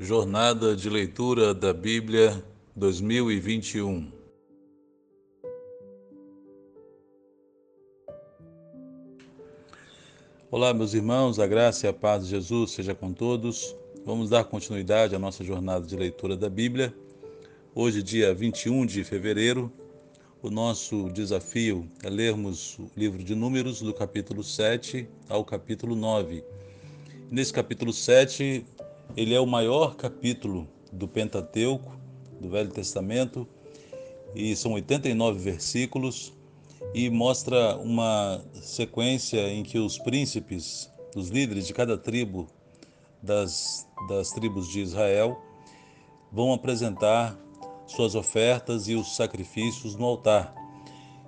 Jornada de Leitura da Bíblia 2021. Olá, meus irmãos, a graça e a paz de Jesus seja com todos. Vamos dar continuidade à nossa jornada de leitura da Bíblia. Hoje, dia 21 de fevereiro, o nosso desafio é lermos o livro de Números, do capítulo 7 ao capítulo 9. Nesse capítulo 7, ele é o maior capítulo do Pentateuco, do Velho Testamento, e são 89 versículos e mostra uma sequência em que os príncipes, os líderes de cada tribo das, das tribos de Israel vão apresentar suas ofertas e os sacrifícios no altar.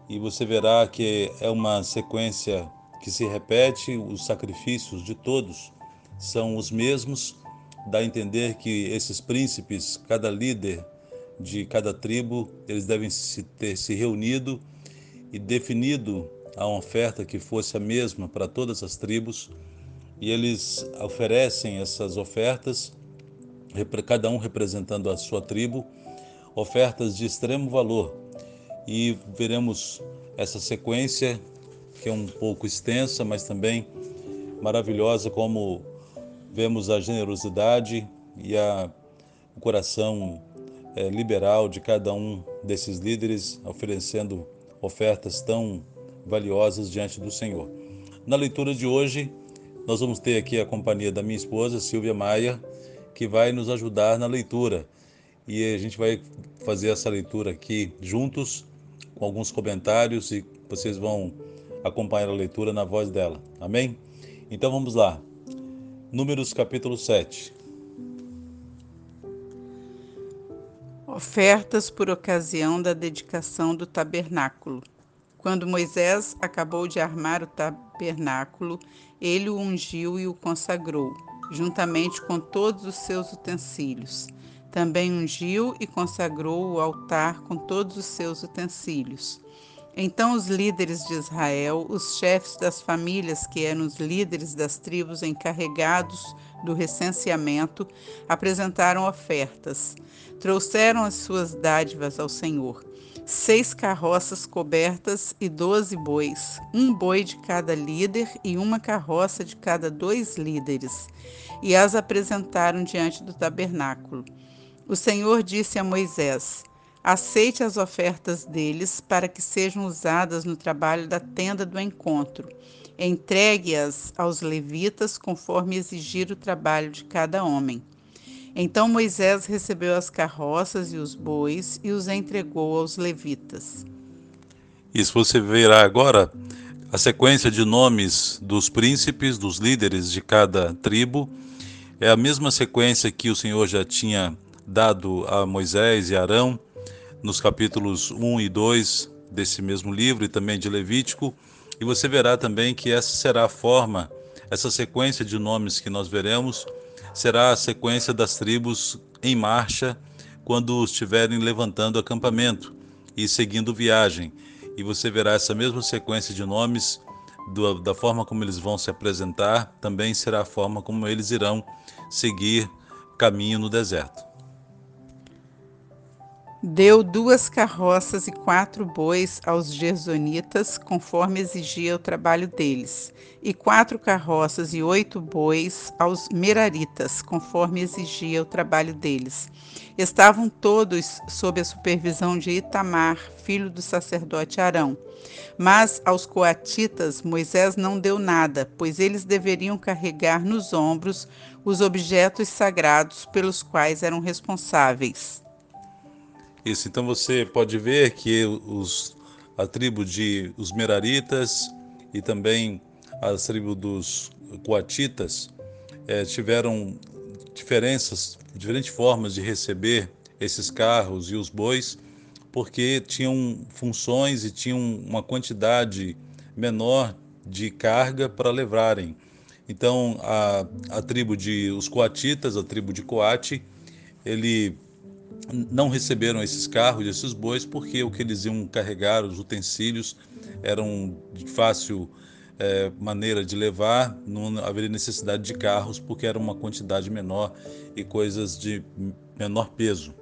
E você verá que é uma sequência que se repete, os sacrifícios de todos são os mesmos, dá a entender que esses príncipes, cada líder de cada tribo, eles devem se ter se reunido e definido a oferta que fosse a mesma para todas as tribos, e eles oferecem essas ofertas, cada um representando a sua tribo, ofertas de extremo valor. E veremos essa sequência, que é um pouco extensa, mas também maravilhosa, como vemos a generosidade e a, o coração é, liberal de cada um desses líderes, oferecendo ofertas tão valiosas diante do Senhor. Na leitura de hoje, nós vamos ter aqui a companhia da minha esposa, Silvia Maia, que vai nos ajudar na leitura e a gente vai fazer essa leitura aqui juntos, com alguns comentários e vocês vão acompanhar a leitura na voz dela. Amém? Então vamos lá. Números capítulo 7. Ofertas por ocasião da dedicação do tabernáculo. Quando Moisés acabou de armar o tabernáculo, ele o ungiu e o consagrou, juntamente com todos os seus utensílios. Também ungiu e consagrou o altar com todos os seus utensílios. Então os líderes de Israel, os chefes das famílias que eram os líderes das tribos encarregados do recenseamento, apresentaram ofertas. Trouxeram as suas dádivas ao Senhor. Seis carroças cobertas e doze bois, um boi de cada líder e uma carroça de cada dois líderes, e as apresentaram diante do tabernáculo. O Senhor disse a Moisés: Aceite as ofertas deles para que sejam usadas no trabalho da tenda do encontro. Entregue-as aos levitas conforme exigir o trabalho de cada homem. Então Moisés recebeu as carroças e os bois e os entregou aos levitas. Isso você verá agora a sequência de nomes dos príncipes, dos líderes de cada tribo. É a mesma sequência que o Senhor já tinha dado a Moisés e Arão nos capítulos 1 e 2 desse mesmo livro e também de Levítico, e você verá também que essa será a forma, essa sequência de nomes que nós veremos, será a sequência das tribos em marcha quando estiverem levantando acampamento e seguindo viagem. E você verá essa mesma sequência de nomes do, da forma como eles vão se apresentar, também será a forma como eles irão seguir caminho no deserto. Deu duas carroças e quatro bois aos gersonitas, conforme exigia o trabalho deles, e quatro carroças e oito bois aos meraritas, conforme exigia o trabalho deles. Estavam todos sob a supervisão de Itamar, filho do sacerdote Arão. Mas aos coatitas Moisés não deu nada, pois eles deveriam carregar nos ombros os objetos sagrados pelos quais eram responsáveis. Isso, então você pode ver que os, a tribo de os Meraritas e também a tribo dos Coatitas é, tiveram diferenças, diferentes formas de receber esses carros e os bois, porque tinham funções e tinham uma quantidade menor de carga para levarem. Então, a, a tribo de os Coatitas, a tribo de Coate, ele não receberam esses carros, esses bois, porque o que eles iam carregar, os utensílios, eram de fácil é, maneira de levar, não haveria necessidade de carros, porque era uma quantidade menor e coisas de menor peso.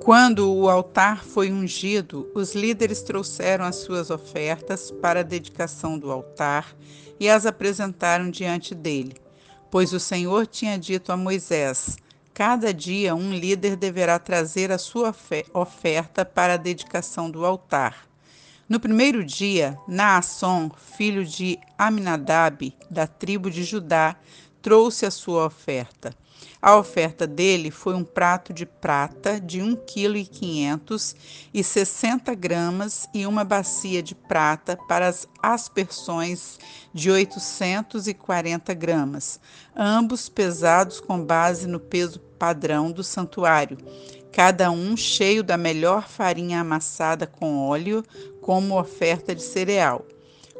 Quando o altar foi ungido, os líderes trouxeram as suas ofertas para a dedicação do altar e as apresentaram diante dele, pois o Senhor tinha dito a Moisés: Cada dia um líder deverá trazer a sua oferta para a dedicação do altar. No primeiro dia, Naasson, filho de Aminadab, da tribo de Judá, trouxe a sua oferta. A oferta dele foi um prato de prata de 1,5 kg e 60 gramas e uma bacia de prata para as aspersões de 840 gramas, ambos pesados com base no peso padrão do santuário, cada um cheio da melhor farinha amassada com óleo, como oferta de cereal.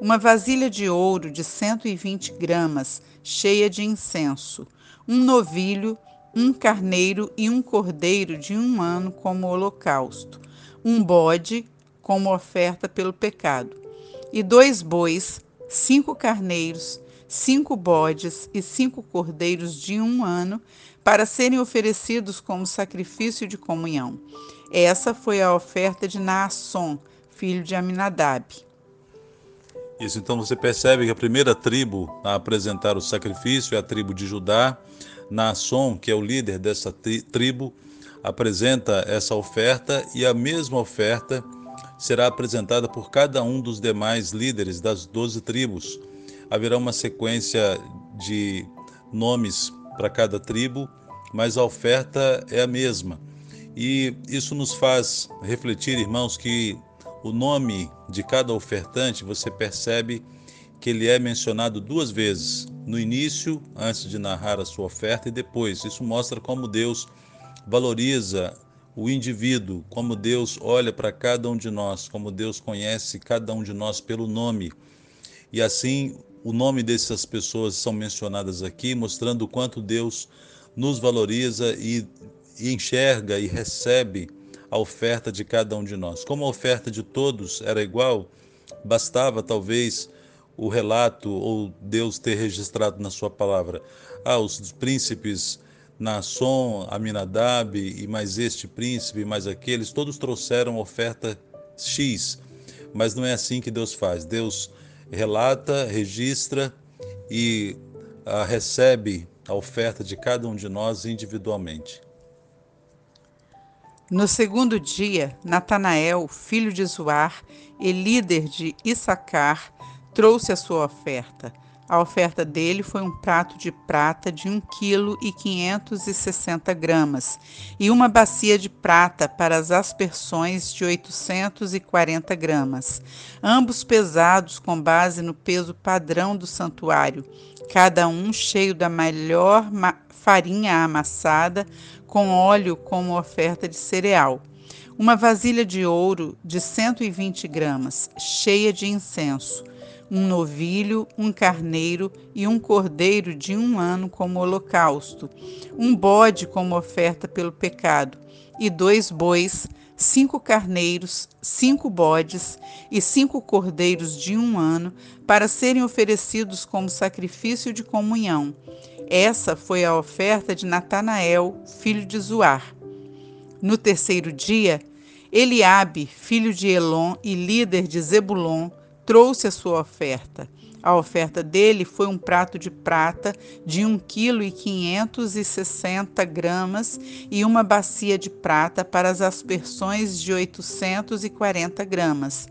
Uma vasilha de ouro de 120 gramas, cheia de incenso. Um novilho, um carneiro e um cordeiro de um ano como holocausto. Um bode como oferta pelo pecado. E dois bois, cinco carneiros, cinco bodes e cinco cordeiros de um ano para serem oferecidos como sacrifício de comunhão. Essa foi a oferta de Naasson, filho de Aminadab. Isso, então você percebe que a primeira tribo a apresentar o sacrifício é a tribo de Judá. Naasson, que é o líder dessa tribo, apresenta essa oferta e a mesma oferta será apresentada por cada um dos demais líderes das doze tribos. Haverá uma sequência de nomes para cada tribo, mas a oferta é a mesma. E isso nos faz refletir, irmãos, que o nome de cada ofertante você percebe que ele é mencionado duas vezes, no início, antes de narrar a sua oferta, e depois. Isso mostra como Deus valoriza o indivíduo, como Deus olha para cada um de nós, como Deus conhece cada um de nós pelo nome. E assim o nome dessas pessoas são mencionadas aqui, mostrando o quanto Deus nos valoriza e, e enxerga e recebe a oferta de cada um de nós. Como a oferta de todos era igual, bastava talvez o relato ou Deus ter registrado na sua palavra. Ah, os príncipes Naasson, Aminadab e mais este príncipe, mais aqueles, todos trouxeram oferta X. Mas não é assim que Deus faz. Deus relata, registra e ah, recebe a oferta de cada um de nós individualmente. No segundo dia, Natanael, filho de Zoar e líder de Issacar, trouxe a sua oferta. A oferta dele foi um prato de prata de 1 kg e 560 gramas e uma bacia de prata para as aspersões de 840 gramas, ambos pesados com base no peso padrão do santuário, cada um cheio da melhor farinha amassada com óleo como oferta de cereal. Uma vasilha de ouro de 120 gramas, cheia de incenso um novilho, um carneiro e um cordeiro de um ano como holocausto, um bode como oferta pelo pecado, e dois bois, cinco carneiros, cinco bodes e cinco cordeiros de um ano, para serem oferecidos como sacrifício de comunhão. Essa foi a oferta de Natanael, filho de Zuar. No terceiro dia, Eliabe, filho de Elon e líder de Zebulon, trouxe a sua oferta. A oferta dele foi um prato de prata de 1 kg 560 gramas e uma bacia de prata para as aspersões de 840 gramas,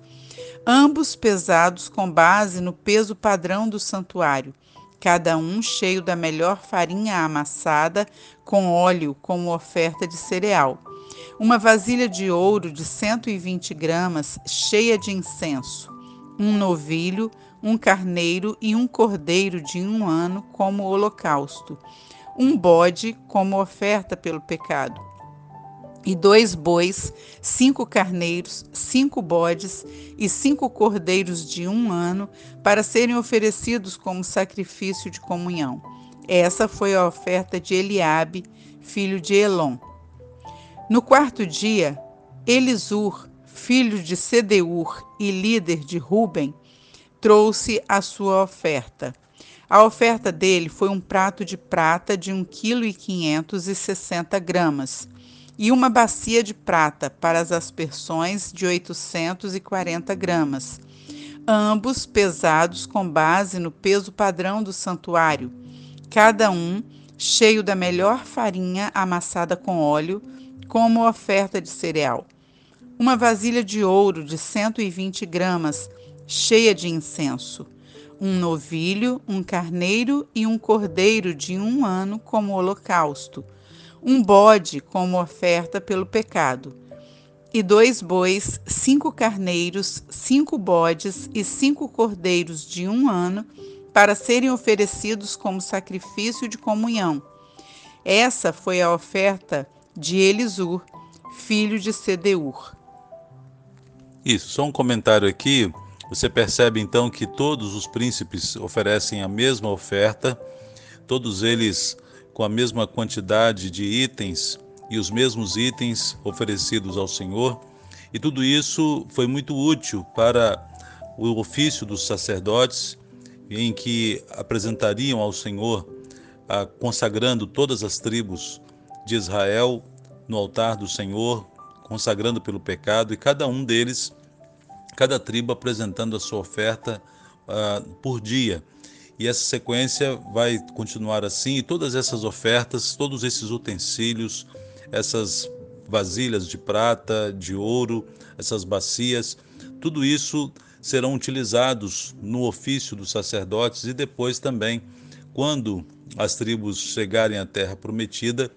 ambos pesados com base no peso padrão do santuário, cada um cheio da melhor farinha amassada com óleo como oferta de cereal. Uma vasilha de ouro de 120 gramas cheia de incenso um novilho, um carneiro e um cordeiro de um ano como holocausto, um bode como oferta pelo pecado, e dois bois, cinco carneiros, cinco bodes e cinco cordeiros de um ano para serem oferecidos como sacrifício de comunhão. Essa foi a oferta de Eliabe, filho de Elon. No quarto dia, Elisur, filho de Sedeur e líder de Ruben, trouxe a sua oferta. A oferta dele foi um prato de prata de 1,560 kg e uma bacia de prata para as aspersões de 840 gramas, ambos pesados com base no peso padrão do santuário, cada um cheio da melhor farinha amassada com óleo, como oferta de cereal. Uma vasilha de ouro de 120 gramas, cheia de incenso. Um novilho, um carneiro e um cordeiro de um ano como holocausto. Um bode como oferta pelo pecado. E dois bois, cinco carneiros, cinco bodes e cinco cordeiros de um ano para serem oferecidos como sacrifício de comunhão. Essa foi a oferta de Elisur, filho de Sedeur. Isso, só um comentário aqui. Você percebe então que todos os príncipes oferecem a mesma oferta, todos eles com a mesma quantidade de itens e os mesmos itens oferecidos ao Senhor. E tudo isso foi muito útil para o ofício dos sacerdotes em que apresentariam ao Senhor, consagrando todas as tribos de Israel no altar do Senhor, consagrando pelo pecado, e cada um deles, cada tribo apresentando a sua oferta uh, por dia. E essa sequência vai continuar assim, e todas essas ofertas, todos esses utensílios, essas vasilhas de prata, de ouro, essas bacias, tudo isso serão utilizados no ofício dos sacerdotes e depois também, quando as tribos chegarem à terra prometida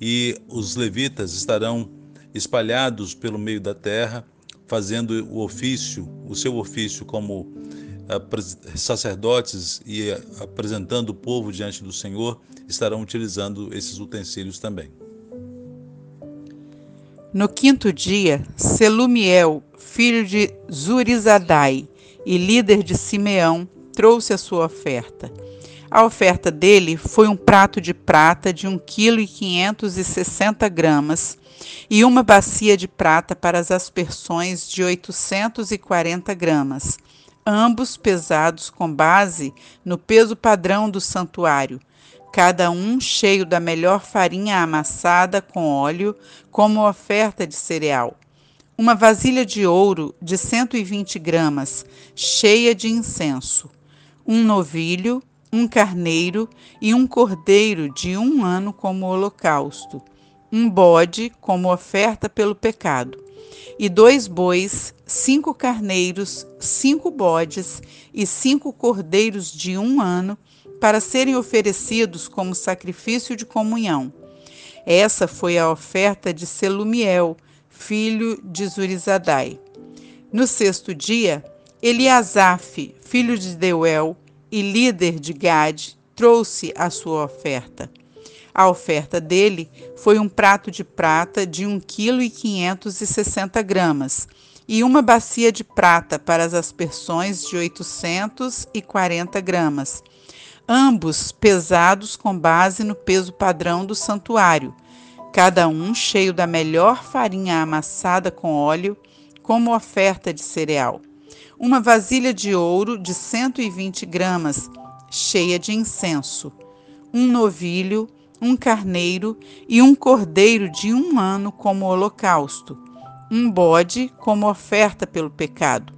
e os levitas estarão espalhados pelo meio da terra, fazendo o ofício, o seu ofício como sacerdotes e apresentando o povo diante do Senhor, estarão utilizando esses utensílios também. No quinto dia, Selumiel, filho de Zurizadai e líder de Simeão, trouxe a sua oferta. A oferta dele foi um prato de prata de 1,560 kg e uma bacia de prata para as aspersões de 840 gramas, ambos pesados com base no peso padrão do santuário, cada um cheio da melhor farinha amassada com óleo, como oferta de cereal. Uma vasilha de ouro de 120 gramas, cheia de incenso. Um novilho, um carneiro e um cordeiro de um ano como holocausto. Um bode como oferta pelo pecado. E dois bois, cinco carneiros, cinco bodes e cinco cordeiros de um ano para serem oferecidos como sacrifício de comunhão. Essa foi a oferta de Selumiel, filho de Zurizadai. No sexto dia, Eliasaf, filho de Deuel e líder de Gade, trouxe a sua oferta. A oferta dele foi um prato de prata de 1,560 kg e uma bacia de prata para as aspersões de 840 gramas ambos pesados com base no peso padrão do santuário, cada um cheio da melhor farinha amassada com óleo, como oferta de cereal. Uma vasilha de ouro de 120 gramas, cheia de incenso. Um novilho, um carneiro e um cordeiro de um ano como holocausto. Um bode como oferta pelo pecado.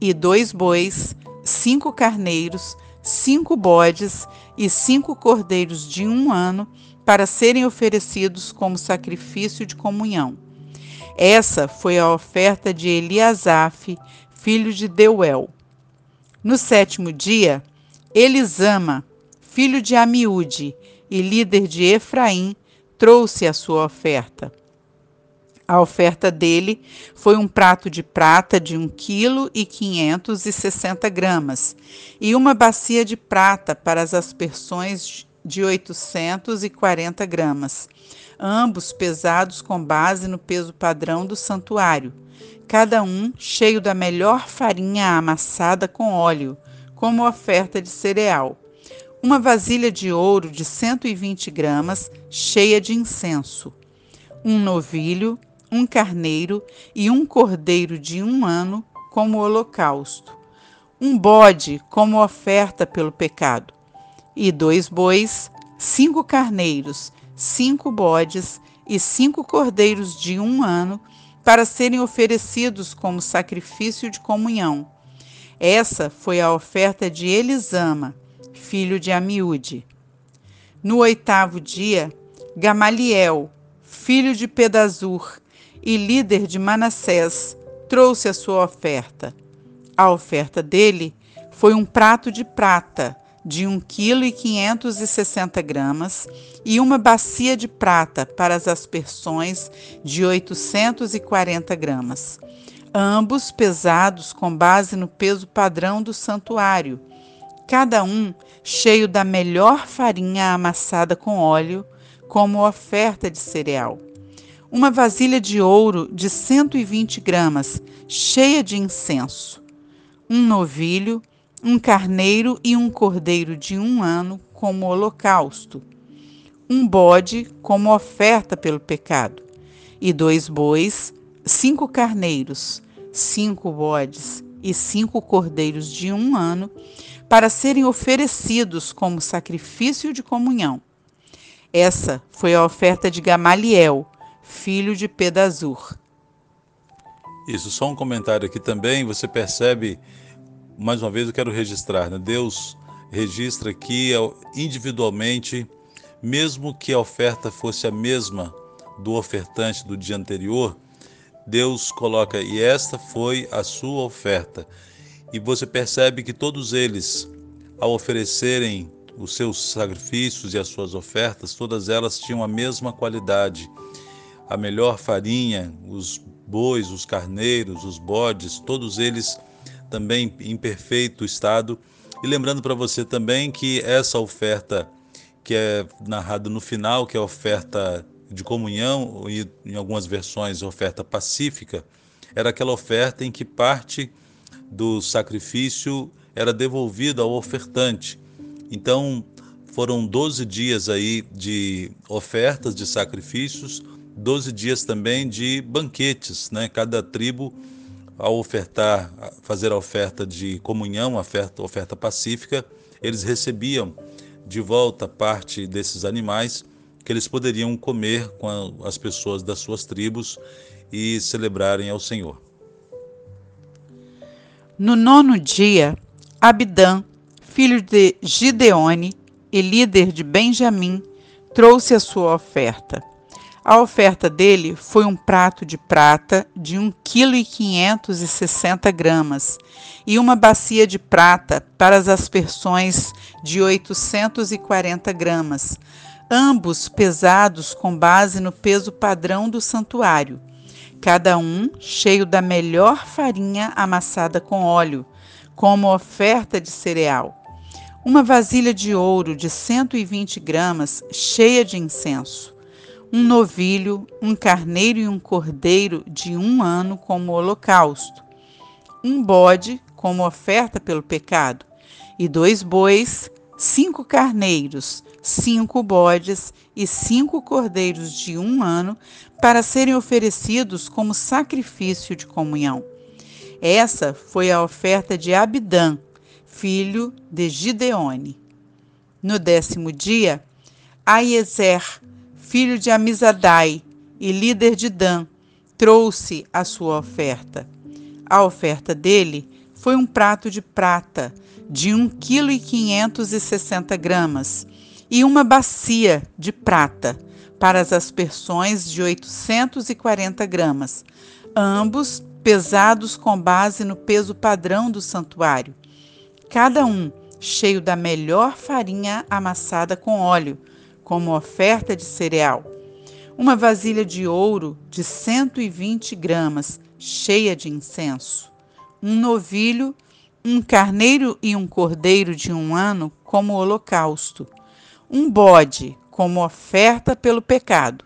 E dois bois, cinco carneiros, cinco bodes e cinco cordeiros de um ano para serem oferecidos como sacrifício de comunhão. Essa foi a oferta de Eliasaf, filho de Deuel. No sétimo dia, Elisama, filho de Amiúde e líder de Efraim, trouxe a sua oferta. A oferta dele foi um prato de prata de 1 kg e 560 gramas e uma bacia de prata para as aspersões de 840 gramas, ambos pesados com base no peso padrão do santuário, cada um cheio da melhor farinha amassada com óleo, como oferta de cereal. Uma vasilha de ouro de 120 gramas, cheia de incenso. Um novilho, um carneiro e um cordeiro de um ano como holocausto, um bode como oferta pelo pecado, e dois bois, cinco carneiros, cinco bodes e cinco cordeiros de um ano, para serem oferecidos como sacrifício de comunhão. Essa foi a oferta de Elisama, filho de Amiúde. No oitavo dia, Gamaliel, filho de Pedazur e líder de Manassés, trouxe a sua oferta. A oferta dele foi um prato de prata de 1 kg e 560 gramas e uma bacia de prata para as aspersões de 840 gramas, ambos pesados com base no peso padrão do santuário, cada um cheio da melhor farinha amassada com óleo, como oferta de cereal. Uma vasilha de ouro de 120 gramas, cheia de incenso. Um novilho, um carneiro e um cordeiro de um ano como holocausto. Um bode como oferta pelo pecado. E dois bois, cinco carneiros, cinco bodes e cinco cordeiros de um ano, para serem oferecidos como sacrifício de comunhão. Essa foi a oferta de Gamaliel, filho de Pedazur. Isso, só um comentário aqui também, você percebe, mais uma vez eu quero registrar, né? Deus registra aqui individualmente, mesmo que a oferta fosse a mesma do ofertante do dia anterior, Deus coloca, e esta foi a sua oferta. E você percebe que todos eles, ao oferecerem os seus sacrifícios e as suas ofertas, todas elas tinham a mesma qualidade a melhor farinha, os bois, os carneiros, os bodes, todos eles também em perfeito estado. E lembrando para você também que essa oferta que é narrada no final, que é a oferta de comunhão, e em algumas versões oferta pacífica, era aquela oferta em que parte do sacrifício era devolvida ao ofertante. Então, foram 12 dias aí de ofertas de sacrifícios, 12 dias também de banquetes, né? Cada tribo ao ofertar, fazer a oferta de comunhão, oferta, oferta pacífica, eles recebiam de volta parte desses animais que eles poderiam comer com as pessoas das suas tribos e celebrarem ao Senhor. No nono dia, Abidã, filho de Gideone e líder de Benjamim, trouxe a sua oferta. A oferta dele foi um prato de prata de 1,560 kg e uma bacia de prata para as aspersões de 840 gramas, ambos pesados com base no peso padrão do santuário, cada um cheio da melhor farinha amassada com óleo, como oferta de cereal. Uma vasilha de ouro de 120 gramas cheia de incenso. Um novilho, um carneiro e um cordeiro de um ano como holocausto, um bode como oferta pelo pecado, e dois bois, cinco carneiros, cinco bodes e cinco cordeiros de um ano para serem oferecidos como sacrifício de comunhão. Essa foi a oferta de Abidã, filho de Gideone. No décimo dia, Aiezer, filho de Amizadai e líder de Dan, trouxe a sua oferta. A oferta dele foi um prato de prata de 1,560 kg e uma bacia de prata para as aspersões de 840 gramas, ambos pesados com base no peso padrão do santuário, cada um cheio da melhor farinha amassada com óleo, como oferta de cereal, uma vasilha de ouro de 120 gramas, cheia de incenso, um novilho, um carneiro e um cordeiro de um ano como holocausto, um bode como oferta pelo pecado,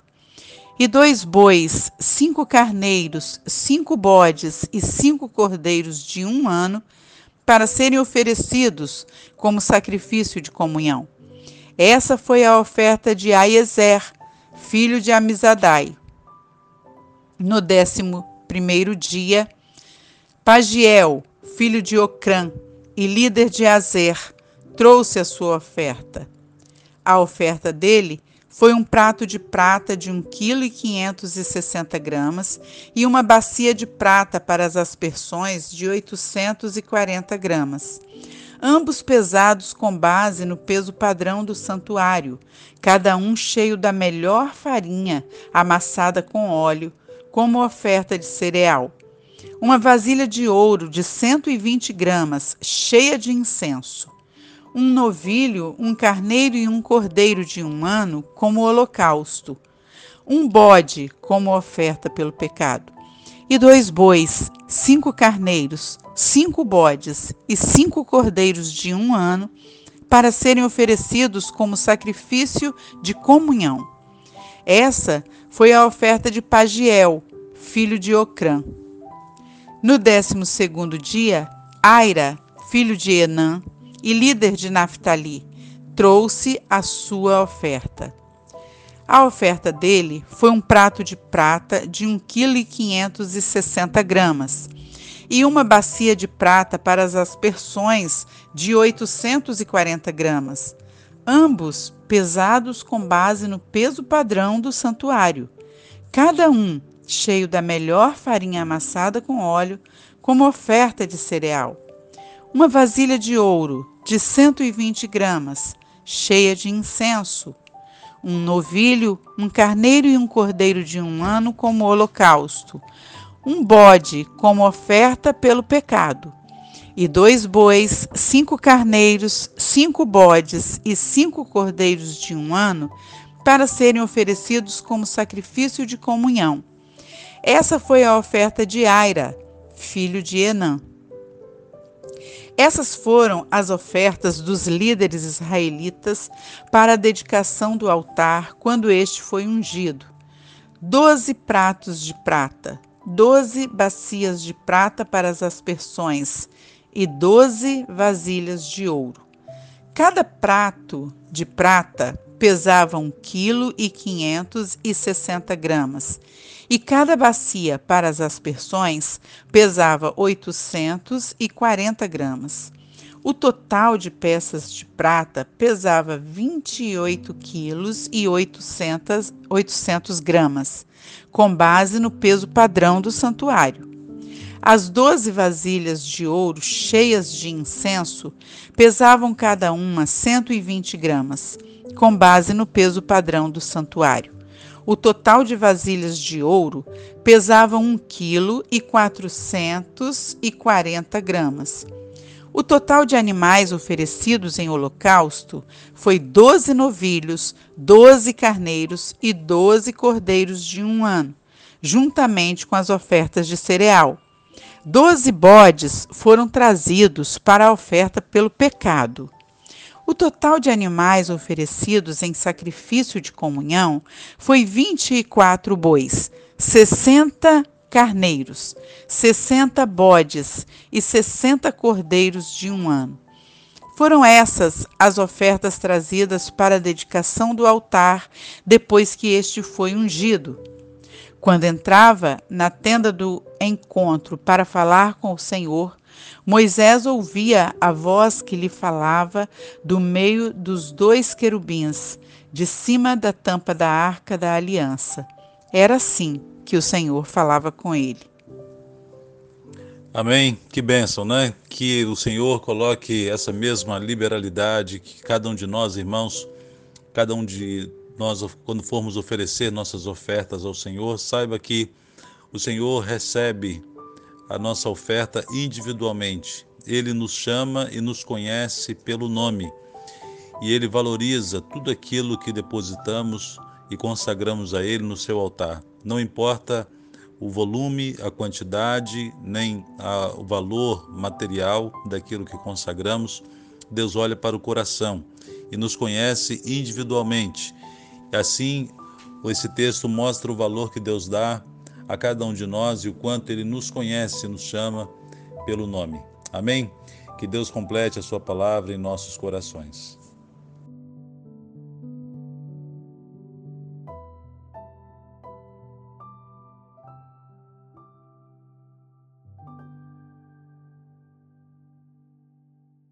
e dois bois, cinco carneiros, cinco bodes e cinco cordeiros de um ano, para serem oferecidos como sacrifício de comunhão. Essa foi a oferta de Aiezer, filho de Amizadai. No décimo primeiro dia, Pagiel, filho de Ocrã e líder de Azer, trouxe a sua oferta. A oferta dele foi um prato de prata de 1,560 kg e uma bacia de prata para as aspersões de 840 gramas. Ambos pesados com base no peso padrão do santuário, cada um cheio da melhor farinha amassada com óleo, como oferta de cereal. Uma vasilha de ouro de 120 gramas, cheia de incenso um novilho, um carneiro e um cordeiro de um ano como holocausto, um bode como oferta pelo pecado, e dois bois, cinco carneiros, cinco bodes e cinco cordeiros de um ano, para serem oferecidos como sacrifício de comunhão. Essa foi a oferta de Pagiel, filho de Ocrã. No décimo segundo dia, Aira, filho de Enã, e líder de Naphtali, trouxe a sua oferta. A oferta dele foi um prato de prata de 1,560 kg e uma bacia de prata para as aspersões de 840 gramas, ambos pesados com base no peso padrão do santuário, cada um cheio da melhor farinha amassada com óleo, como oferta de cereal uma vasilha de ouro de 120 gramas, cheia de incenso, um novilho, um carneiro e um cordeiro de um ano como holocausto, um bode como oferta pelo pecado, e dois bois, cinco carneiros, cinco bodes e cinco cordeiros de um ano, para serem oferecidos como sacrifício de comunhão. Essa foi a oferta de Aira, filho de Enã. Essas foram as ofertas dos líderes israelitas para a dedicação do altar quando este foi ungido: doze pratos de prata, doze bacias de prata para as aspersões e doze vasilhas de ouro. Cada prato de prata pesava um quilo e quinhentos e sessenta gramas e cada bacia para as aspersões pesava 840 gramas. O total de peças de prata pesava 28 quilos e 800, 800 gramas, com base no peso padrão do santuário. As doze vasilhas de ouro cheias de incenso pesavam cada uma 120 gramas, com base no peso padrão do santuário. O total de vasilhas de ouro pesava 1 kg e 440 gramas. O total de animais oferecidos em holocausto foi 12 novilhos, 12 carneiros e 12 cordeiros de um ano, juntamente com as ofertas de cereal. Doze bodes foram trazidos para a oferta pelo pecado. O total de animais oferecidos em sacrifício de comunhão foi 24 bois, 60 carneiros, 60 bodes e 60 cordeiros de um ano. Foram essas as ofertas trazidas para a dedicação do altar depois que este foi ungido. Quando entrava na tenda do encontro para falar com o Senhor, Moisés ouvia a voz que lhe falava do meio dos dois querubins, de cima da tampa da arca da aliança. Era assim que o Senhor falava com ele. Amém. Que bênção, né? Que o Senhor coloque essa mesma liberalidade, que cada um de nós, irmãos, cada um de nós, quando formos oferecer nossas ofertas ao Senhor, saiba que o Senhor recebe a nossa oferta individualmente. Ele nos chama e nos conhece pelo nome. E ele valoriza tudo aquilo que depositamos e consagramos a ele no seu altar. Não importa o volume, a quantidade, nem a, o valor material daquilo que consagramos, Deus olha para o coração e nos conhece individualmente. Assim, esse texto mostra o valor que Deus dá a cada um de nós e o quanto Ele nos conhece e nos chama pelo nome. Amém? Que Deus complete a Sua palavra em nossos corações.